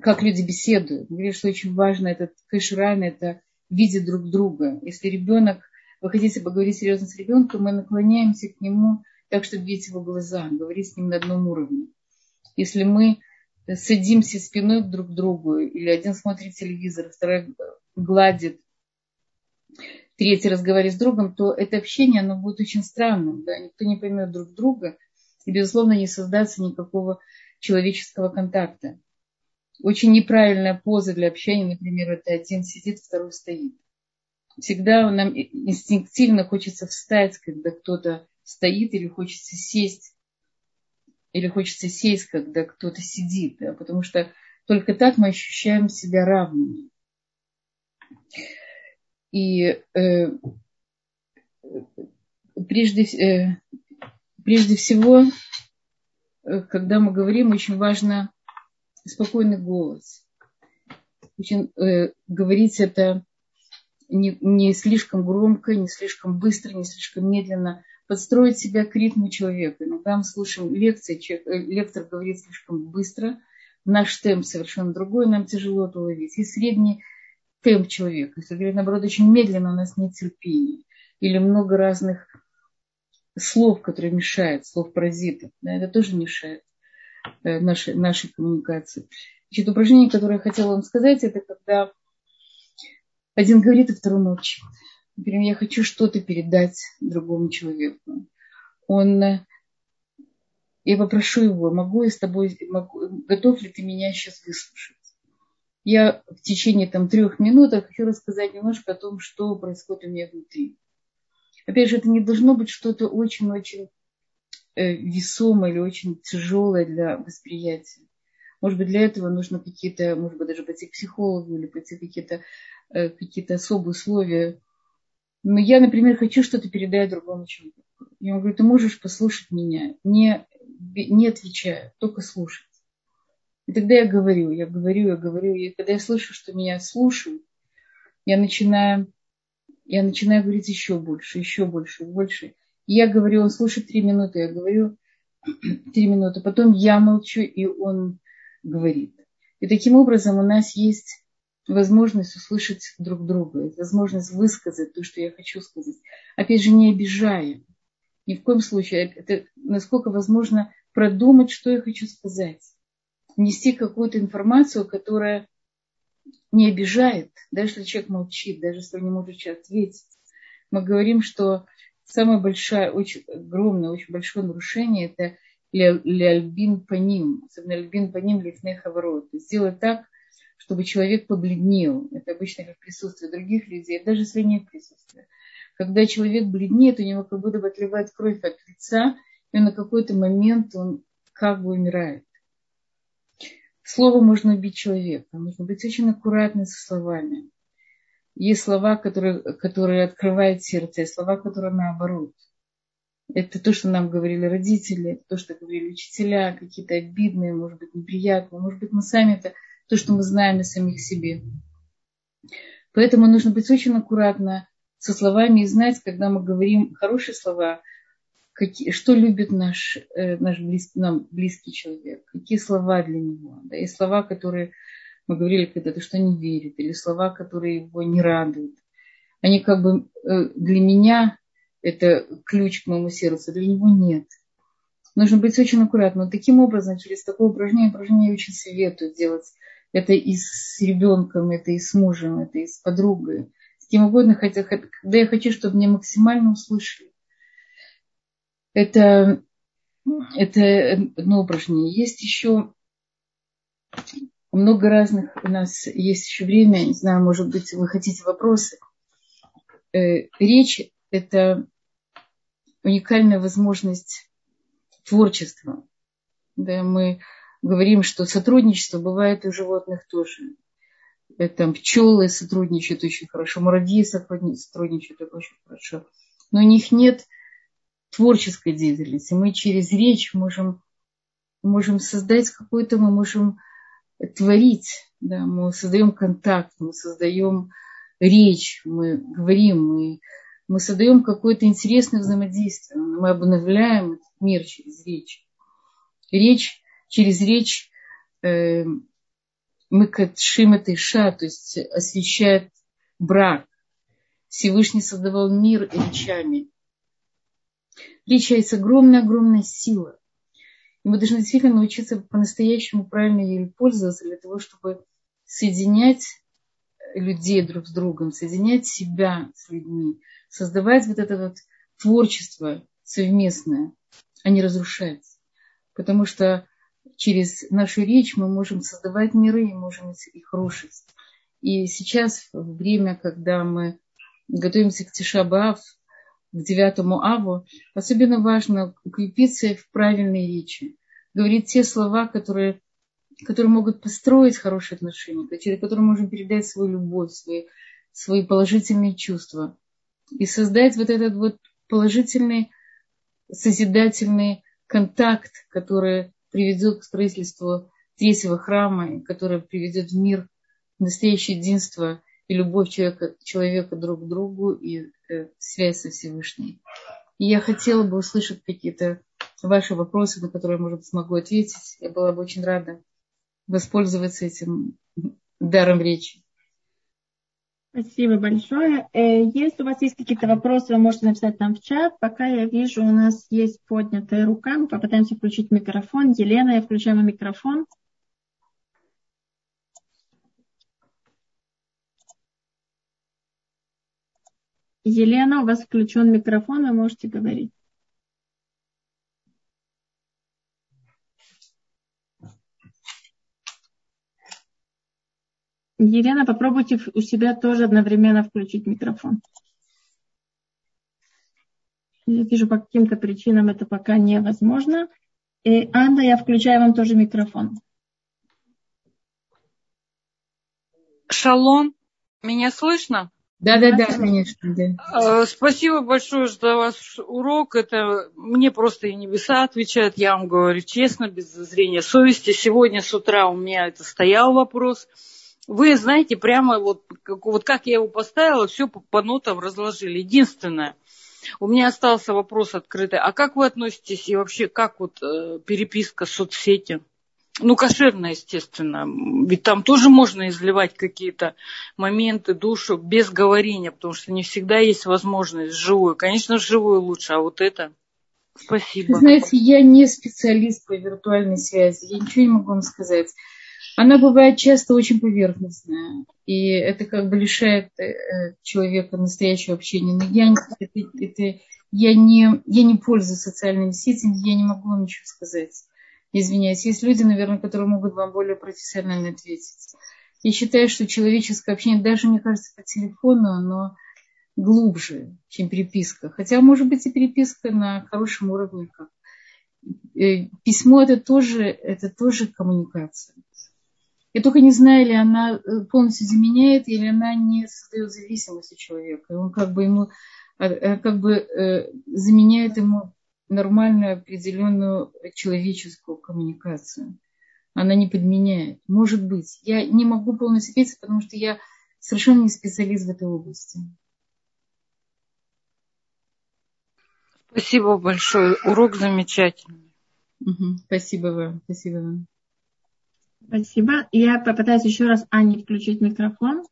как люди беседуют. Мы говорили, что очень важно этот קשר עין, это видеть друг друга. Если ребенок, вы хотите поговорить серьезно с ребенком, мы наклоняемся к нему так, чтобы видеть его глаза, говорить с ним на одном уровне. Если мы садимся спиной друг к другу, или один смотрит телевизор, второй гладит третий разговаривает с другом, то это общение, оно будет очень странным. Да? Никто не поймет друг друга. И, безусловно, не создастся никакого человеческого контакта. Очень неправильная поза для общения, например, это один сидит, второй стоит. Всегда нам инстинктивно хочется встать, когда кто-то стоит, или хочется сесть, или хочется сесть, когда кто-то сидит, да? потому что только так мы ощущаем себя равными. И э, прежде, э, прежде всего, э, когда мы говорим, очень важно спокойный голос. Очень, э, говорить это не, не слишком громко, не слишком быстро, не слишком медленно. Подстроить себя к ритму человека. Иногда мы слушаем лекции, человек, э, лектор говорит слишком быстро, наш темп совершенно другой, нам тяжело это уловить. И средний темп человека. Если говорить, наоборот, очень медленно, у нас нет терпения. Или много разных слов, которые мешают, слов паразитов. Да, это тоже мешает э, нашей, нашей коммуникации. Значит, упражнение, которое я хотела вам сказать, это когда один говорит, а второй молчит. Например, я хочу что-то передать другому человеку. Он, я попрошу его, могу я с тобой, могу, готов ли ты меня сейчас выслушать? я в течение там, трех минут хочу рассказать немножко о том, что происходит у меня внутри. Опять же, это не должно быть что-то очень-очень э, весомое или очень тяжелое для восприятия. Может быть, для этого нужно какие-то, может быть, даже пойти к психологу или пойти какие-то э, какие особые условия. Но я, например, хочу что-то передать другому человеку. Я ему говорю, ты можешь послушать меня, не, не отвечая, только слушать. И тогда я говорю, я говорю, я говорю. И когда я слышу, что меня слушают, я начинаю, я начинаю говорить еще больше, еще больше, больше. И я говорю, он слушает три минуты, я говорю три минуты. Потом я молчу, и он говорит. И таким образом у нас есть возможность услышать друг друга, возможность высказать то, что я хочу сказать. Опять же, не обижая. Ни в коем случае. Это насколько возможно продумать, что я хочу сказать нести какую-то информацию, которая не обижает, даже если человек молчит, даже если он не может ответить, мы говорим, что самое большое, очень огромное, очень большое нарушение – это ляльбин по ним, особенно ляльбин по ним лифнеха ворот. Сделать так, чтобы человек побледнел. Это обычно как присутствие других людей, даже если нет присутствия. Когда человек бледнеет, у него как будто бы отливает кровь от лица, и на какой-то момент он как бы умирает. Слово можно убить человека. Нужно быть очень аккуратным со словами. Есть слова, которые, которые открывают сердце, и слова, которые наоборот. Это то, что нам говорили родители, это то, что говорили учителя, какие-то обидные, может быть, неприятные. Может быть, мы сами это то, что мы знаем о самих себе. Поэтому нужно быть очень аккуратно со словами и знать, когда мы говорим хорошие слова, какие, что любит наш, э, наш близкий, нам близкий человек, какие слова для него. Да, и слова, которые мы говорили когда-то, что не верит, или слова, которые его не радуют. Они как бы э, для меня это ключ к моему сердцу, для него нет. Нужно быть очень аккуратным. Таким образом, через такое упражнение, упражнение я очень советую делать. Это и с ребенком, это и с мужем, это и с подругой, с кем угодно, хотя, когда я хочу, чтобы меня максимально услышали. Это, это одно упражнение. Есть еще много разных, у нас есть еще время, не знаю, может быть, вы хотите вопросы. Э, речь – это уникальная возможность творчества. Да, мы говорим, что сотрудничество бывает у животных тоже. Там пчелы сотрудничают очень хорошо, муравьи сотрудничают очень хорошо. Но у них нет творческой деятельности. Мы через речь можем, можем создать какой-то, мы можем творить. Да, мы создаем контакт, мы создаем речь, мы говорим, мы, мы создаем какое-то интересное взаимодействие. Мы обновляем этот мир через речь. Речь через речь э, мы катшим это иша, то есть освещает брак. Всевышний создавал мир речами. Речь есть огромная-огромная сила. И мы должны действительно научиться по-настоящему правильно ей пользоваться для того, чтобы соединять людей друг с другом, соединять себя с людьми, создавать вот это вот творчество совместное, а не разрушать. Потому что через нашу речь мы можем создавать миры и можем их рушить. И сейчас, время, когда мы готовимся к Тишабаав, к девятому Аву, особенно важно укрепиться в правильной речи, говорить те слова, которые, которые могут построить хорошие отношения, через которые можем передать свою любовь, свои, свои положительные чувства. И создать вот этот вот положительный, созидательный контакт, который приведет к строительству третьего храма, который приведет в мир настоящее единство и любовь человека, человека друг к другу и связь со Всевышней. И я хотела бы услышать какие-то ваши вопросы, на которые, может быть, смогу ответить. Я была бы очень рада воспользоваться этим даром речи. Спасибо большое. Э, если у вас есть какие-то вопросы, вы можете написать нам в чат. Пока я вижу, у нас есть поднятая рука. Мы попытаемся включить микрофон. Елена, я включаю микрофон. Елена, у вас включен микрофон, вы можете говорить. Елена, попробуйте у себя тоже одновременно включить микрофон. Я вижу, по каким-то причинам это пока невозможно. И, Анна, я включаю вам тоже микрофон. Шалом, меня слышно? Да, да, да, конечно. Да. Э, спасибо большое за ваш урок. Это мне просто и небеса отвечают. Я вам говорю честно, без зрения совести. Сегодня с утра у меня это стоял вопрос. Вы знаете, прямо вот как, вот как я его поставила, все по, по нотам разложили. Единственное, у меня остался вопрос открытый. А как вы относитесь и вообще как вот э, переписка соцсети? Ну, кошерно, естественно. Ведь там тоже можно изливать какие-то моменты, душу без говорения, потому что не всегда есть возможность живую. Конечно, живую лучше, а вот это... Спасибо. Вы знаете, я не специалист по виртуальной связи. Я ничего не могу вам сказать. она бывает часто очень поверхностная. И это как бы лишает э, человека настоящего общения. Но я, это, это, я, не, я не пользуюсь социальными сетями, я не могу вам ничего сказать. Извиняюсь. Есть люди, наверное, которые могут вам более профессионально ответить. Я считаю, что человеческое общение, даже, мне кажется, по телефону, оно глубже, чем переписка. Хотя, может быть, и переписка на хорошем уровне. Как. Э, письмо это тоже, это тоже коммуникация. Я только не знаю, или она э, полностью заменяет, или она не создает зависимость у человека. Он как бы ему э, как бы заменяет ему нормальную определенную человеческую коммуникацию. Она не подменяет. Может быть. Я не могу полностью ответить, потому что я совершенно не специалист в этой области. Спасибо большое. Урок замечательный. Угу. Спасибо вам. Спасибо вам. Спасибо. Я попытаюсь еще раз Ане включить микрофон.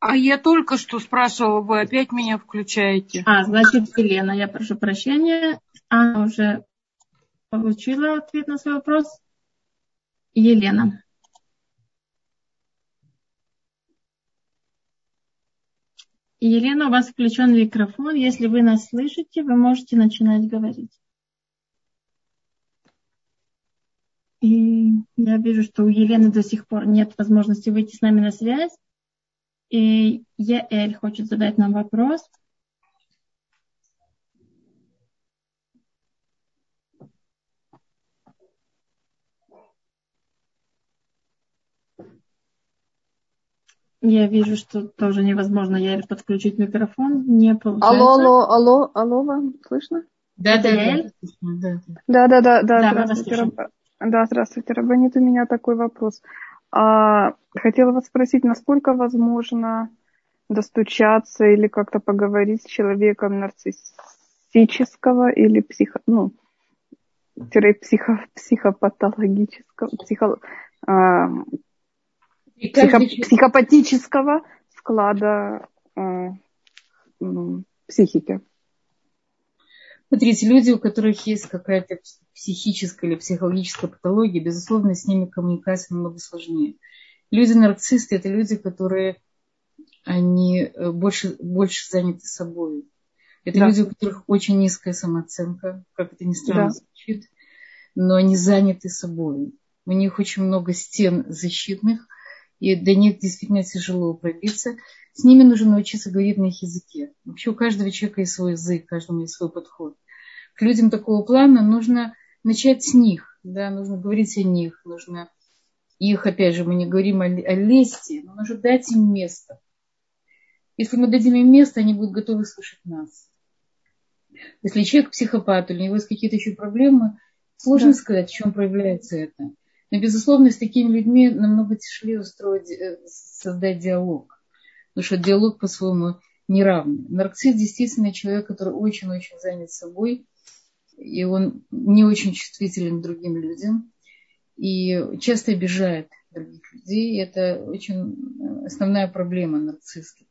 А я только что спрашивала, вы опять меня включаете. А, значит, Елена, я прошу прощения. Анна уже получила ответ на свой вопрос. Елена. Елена, у вас включен микрофон. Если вы нас слышите, вы можете начинать говорить. И я вижу, что у Елены до сих пор нет возможности выйти с нами на связь. И Яэль хочет задать нам вопрос. Я вижу, что тоже невозможно я подключить микрофон. Не получается. Алло, алло, алло, алло, вам слышно? Да, да, да. Да, да, да, да. Здравствуйте, Раб... да, здравствуйте, Рабанит. У меня такой вопрос. А, хотела вас спросить, насколько возможно достучаться или как-то поговорить с человеком нарциссического или психо, ну, психо, психопатологического, психо, а, психо, психопатического склада э, психики. Смотрите, люди, у которых есть какая-то психическая или психологическая патология, безусловно, с ними коммуникация намного сложнее. Люди-нарцисты – это люди, которые они э, больше, больше заняты собой. Это да. люди, у которых очень низкая самооценка, как это ни странно да. звучит, но они заняты собой. У них очень много стен защитных – и до них действительно тяжело пробиться. С ними нужно научиться говорить на их языке. Вообще у каждого человека есть свой язык, каждому есть свой подход. К людям такого плана нужно начать с них, да, нужно говорить о них, нужно их, опять же, мы не говорим о, о лести, но нужно дать им место. Если мы дадим им место, они будут готовы слушать нас. Если человек психопат, или у него есть какие-то еще проблемы, сложно да. сказать, в чем проявляется это. Но, безусловно, с такими людьми намного тяжелее устроить, э, создать диалог. Потому что диалог по-своему неравный. Нарцисс действительно человек, который очень-очень занят собой, и он не очень чувствителен к другим людям, и часто обижает других людей. И это очень э, основная проблема нарцисса.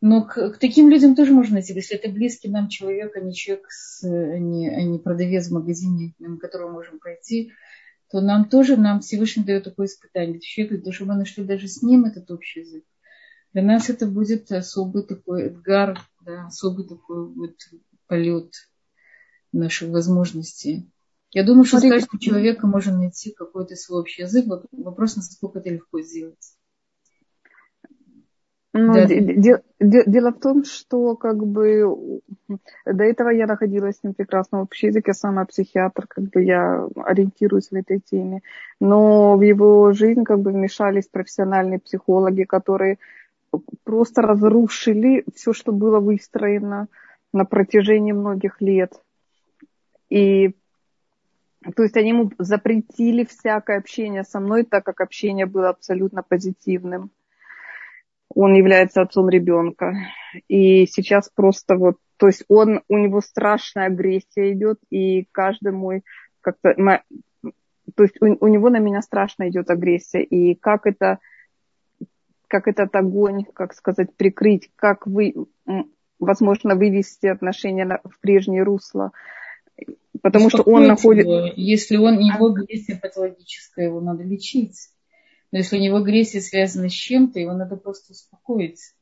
Но к, к таким людям тоже можно найти, если это близкий нам человек, а не человек, с, а, не, а не продавец в магазине, мимо которого можем пройти, то нам тоже, нам Всевышний дает такое испытание. Человек, потому что мы нашли даже с ним этот общий язык. Для нас это будет особый такой эдгар, да, особый такой вот полет наших возможностей. Я думаю, что с каждым человеком можно найти какой-то свой общий язык. Вопрос, насколько это легко сделать. Ну, да. де, де, дело в том, что как бы до этого я находилась с ним прекрасно в общем языке, я сама психиатр, как бы я ориентируюсь в этой теме. Но в его жизнь как бы вмешались профессиональные психологи, которые просто разрушили все, что было выстроено на протяжении многих лет. И то есть они ему запретили всякое общение со мной, так как общение было абсолютно позитивным он является отцом ребенка. И сейчас просто вот, то есть он, у него страшная агрессия идет, и каждый мой, как-то, то есть у, у него на меня страшно идет агрессия, и как это, как этот огонь, как сказать, прикрыть, как вы, возможно, вывести отношения в прежнее русло. Потому что он находит... Его. Если он, его агрессия патологическая, его надо лечить. Но если у него агрессия связана с чем-то, его надо просто успокоить.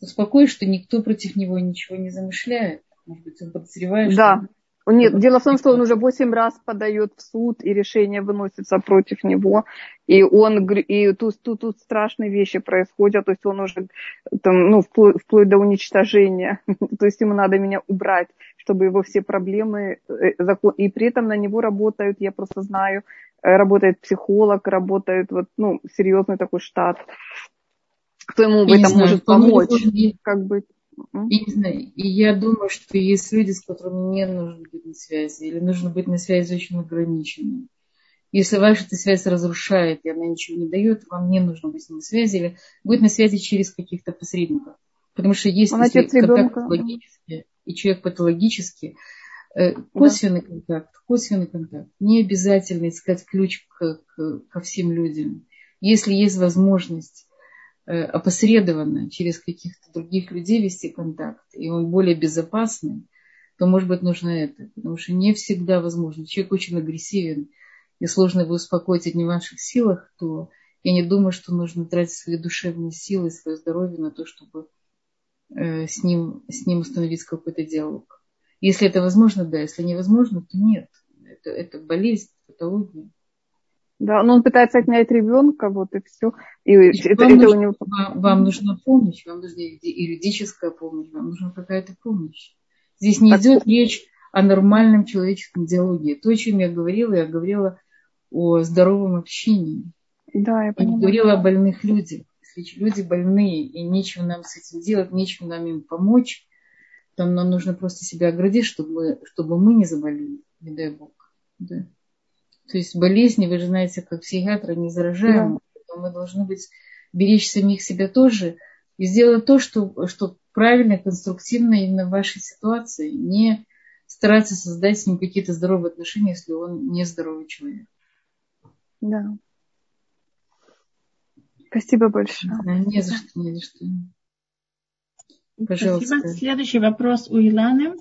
Успокоить, что никто против него ничего не замышляет. Может быть, он подозревает, да. что нет, дело в том, что он уже восемь раз подает в суд, и решение выносится против него. И он и тут, тут, тут страшные вещи происходят, то есть он уже там, ну, вплоть, вплоть до уничтожения. то есть ему надо меня убрать, чтобы его все проблемы э, и при этом на него работают, я просто знаю, э, работает психолог, работает вот, ну, серьезный такой штат, кто ему в этом может помочь. Как бы и, и я думаю, что есть люди, с которыми не нужно быть на связи, или нужно быть на связи очень ограниченной. Если ваша эта связь разрушает, и она ничего не дает, вам не нужно быть на связи, или быть на связи через каких-то посредников. Потому что есть контакт патологический, и человек патологический, э, косвенный да. контакт, косвенный контакт. Не обязательно искать ключ к, к, ко всем людям. Если есть возможность опосредованно через каких-то других людей вести контакт, и он более безопасный, то, может быть, нужно это. Потому что не всегда возможно. Человек очень агрессивен, и сложно его успокоить одним в ваших силах, то я не думаю, что нужно тратить свои душевные силы, свое здоровье на то, чтобы э, с, ним, с ним установить какой-то диалог. Если это возможно, да. Если невозможно, то нет. Это, это болезнь, патология. Да, но он пытается отнять ребенка, вот и все. И вам, это, нужно, это у него... вам, вам нужна помощь, вам нужна юридическая помощь, вам нужна какая-то помощь. Здесь не так... идет речь о нормальном человеческом диалоге. То, о чем я говорила, я говорила о здоровом общении. Да, я понимаю. Я говорила о больных людях. Если люди больные, и нечего нам с этим делать, нечего нам им помочь, то нам нужно просто себя оградить, чтобы, чтобы мы не заболели, не дай Бог. Да. То есть болезни, вы же знаете, как психиатры не заражаем. Да. Мы должны быть, беречь самих себя тоже и сделать то, что, что правильно, конструктивно именно в вашей ситуации. Не стараться создать с ним какие-то здоровые отношения, если он не здоровый человек. Да. Спасибо большое. Да, не за что, не за что. Пожалуйста. Спасибо. Следующий вопрос у Иланы.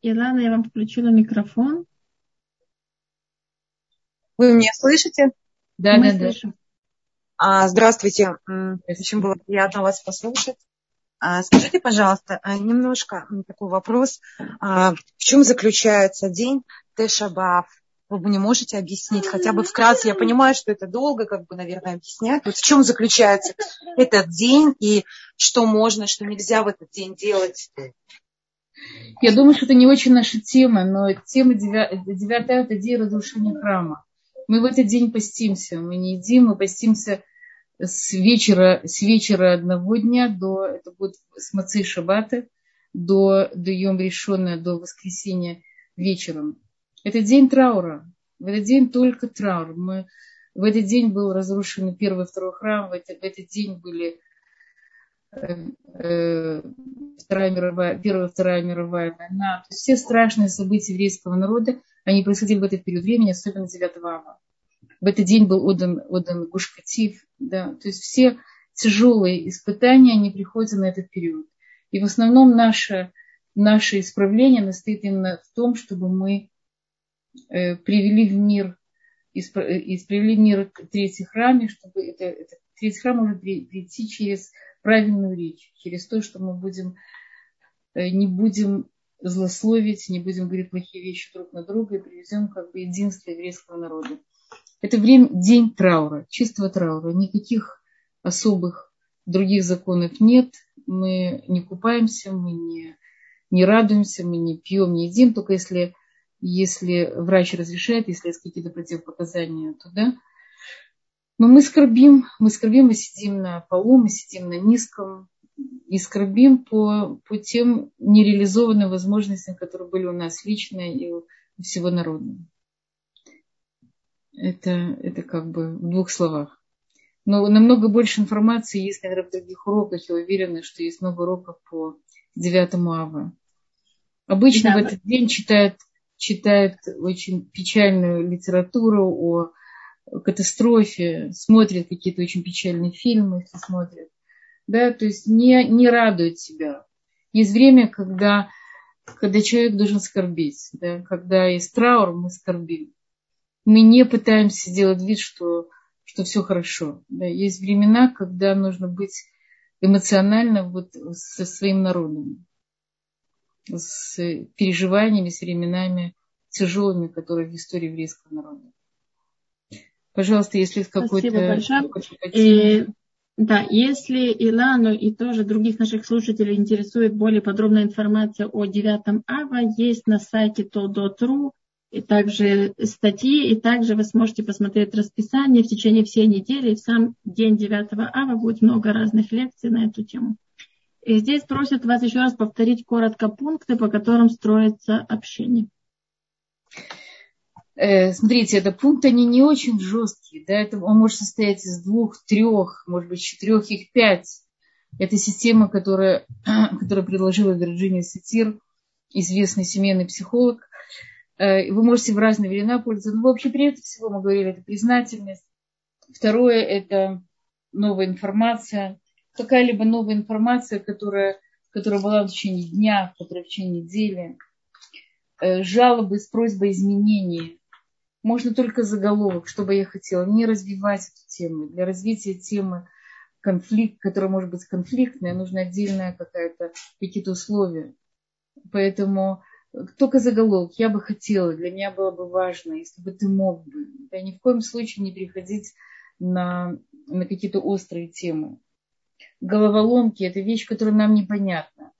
Илана, я вам включила микрофон. Вы меня слышите? Да, Мы да, слышим. да. А, здравствуйте. Очень было приятно вас послушать. А, скажите, пожалуйста, а, немножко такой вопрос. А, в чем заключается день Тешабаав? Вы не можете объяснить хотя бы вкратце? Я понимаю, что это долго, как бы, наверное, объяснять. Вот в чем заключается этот день и что можно, что нельзя в этот день делать? Я думаю, что это не очень наша тема, но тема девятая – это день разрушения храма. Мы в этот день постимся, мы не едим, мы постимся с вечера, с вечера одного дня до, это будет с Маци Шабата, до, до Йом Решона, до воскресенья вечером. Это день траура. В этот день только траур. Мы, в этот день был разрушен первый и второй храм, в, это, в этот день были Вторая мировая, Первая Вторая мировая война. То есть все страшные события еврейского народа, они происходили в этот период времени, особенно 9 ава. В этот день был отдан, отдан Гушкатив. Да. То есть все тяжелые испытания, они приходят на этот период. И в основном наше, наше исправление настоит именно в том, чтобы мы э, привели в мир, исп, э, привели в мир третий храме, чтобы это, это, третий храм может прийти через правильную речь, через то, что мы будем, э, не будем злословить, не будем говорить плохие вещи друг на друга и привезем как бы единство еврейского народа. Это время, день траура, чистого траура. Никаких особых других законов нет. Мы не купаемся, мы не, не радуемся, мы не пьем, не едим, только если, если врач разрешает, если есть какие-то противопоказания, то да. Но мы скорбим, мы скорбим, мы сидим на полу, мы сидим на низком, и скорбим по, по тем нереализованным возможностям, которые были у нас лично и у всего народа. Это, это как бы в двух словах. Но намного больше информации есть, наверное, в других уроках. Я уверена, что есть много уроков по 9 ава. Обычно да. в этот день читают, читают очень печальную литературу о катастрофе, смотрят какие-то очень печальные фильмы, если смотрят да, то есть не, не радует себя. Есть время, когда когда человек должен скорбеть. Да? Когда есть траур, мы скорбим. Мы не пытаемся сделать вид, что, что все хорошо. Да? Есть времена, когда нужно быть эмоционально вот со своим народом, с переживаниями, с временами тяжелыми, которые в истории еврейского народа. Пожалуйста, если какой-то... Спасибо большое. Да, если Илану и тоже других наших слушателей интересует более подробная информация о 9 ава, есть на сайте to.ru и также статьи, и также вы сможете посмотреть расписание в течение всей недели. И в сам день 9 ава будет много разных лекций на эту тему. И здесь просят вас еще раз повторить коротко пункты, по которым строится общение. Э, смотрите, это пункты, они не очень жесткие, да, это, он может состоять из двух, трех, может быть, четырех, их пять. Это система, которая, которая предложила Вирджиния Сатир, известный семейный психолог. Э, вы можете в разные времена пользоваться. Но вообще прежде всего мы говорили, это признательность. Второе – это новая информация. Какая-либо новая информация, которая, которая была в течение дня, которая в течение недели. Э, жалобы с просьбой изменения можно только заголовок, что бы я хотела, не развивать эту тему. Для развития темы конфликт, который может быть конфликтная, нужна отдельная какая-то, какие-то условия. Поэтому только заголовок. Я бы хотела, для меня было бы важно, если бы ты мог бы. Да, ни в коем случае не переходить на, на какие-то острые темы. Головоломки – это вещь, которая нам непонятна.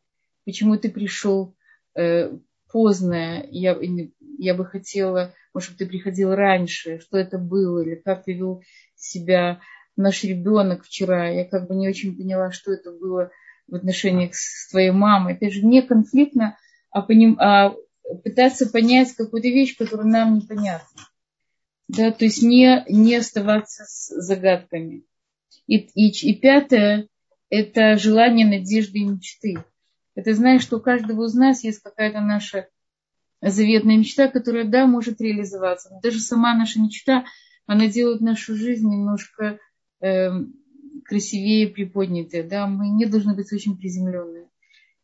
Почему ты пришел э, поздно, я, я бы хотела может ты приходил раньше, что это было, или как ты вел себя наш ребенок вчера. Я как бы не очень поняла, что это было в отношениях с твоей мамой. Опять же, не конфликтно, а, поним, а пытаться понять какую-то вещь, которая нам непонятна. Да, то есть не, не оставаться с загадками. И, и, и пятое – это желание, надежды и мечты. Это знаешь, что у каждого из нас есть какая-то наша заветная мечта, которая, да, может реализоваться. Даже сама наша мечта, она делает нашу жизнь немножко э, красивее, приподнятой. Да? Мы не должны быть очень приземленные.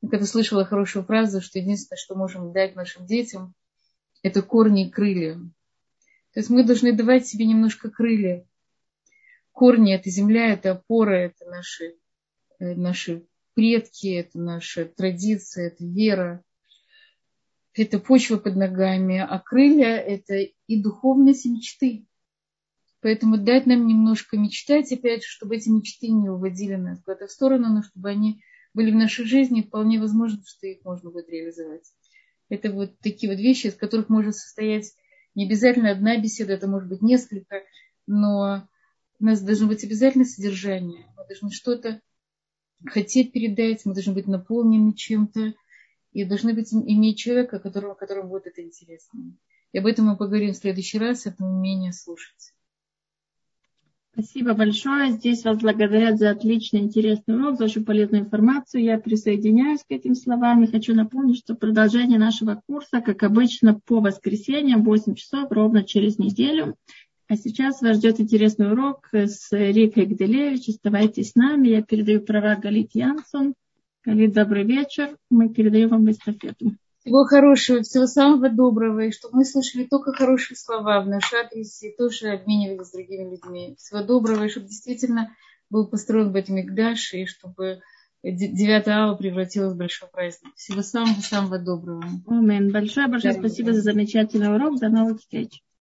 Я когда слышала хорошую фразу, что единственное, что можем дать нашим детям, это корни и крылья. То есть мы должны давать себе немножко крылья. Корни – это земля, это опора, это наши, э, наши предки, это наша традиция, это вера – это почва под ногами, а крылья – это и духовность, и мечты. Поэтому дать нам немножко мечтать, опять чтобы эти мечты не уводили нас куда-то в сторону, но чтобы они были в нашей жизни, вполне возможно, что их можно будет реализовать. Это вот такие вот вещи, из которых может состоять не обязательно одна беседа, это может быть несколько, но у нас должно быть обязательно содержание. Мы должны что-то хотеть передать, мы должны быть наполнены чем-то, и должны быть иметь человека, которого, которому будет это интересно. И об этом мы поговорим в следующий раз, это умение слушать. Спасибо большое. Здесь вас благодарят за отличный, интересный урок, за очень полезную информацию. Я присоединяюсь к этим словам и хочу напомнить, что продолжение нашего курса, как обычно, по воскресеньям, 8 часов, ровно через неделю. А сейчас вас ждет интересный урок с Рикой Гделевич. Оставайтесь с нами. Я передаю права Галит Янсон. Галит, добрый вечер. Мы передаем вам эстафету. Всего хорошего, всего самого доброго, и чтобы мы слышали только хорошие слова в наш адрес и тоже обменивались с другими людьми. Всего доброго, и чтобы действительно был построен Мигдаш, и чтобы 9 ава превратилась в большой праздник. Всего самого-самого доброго. Амин. Большое-большое спасибо за замечательный урок. До новых встреч.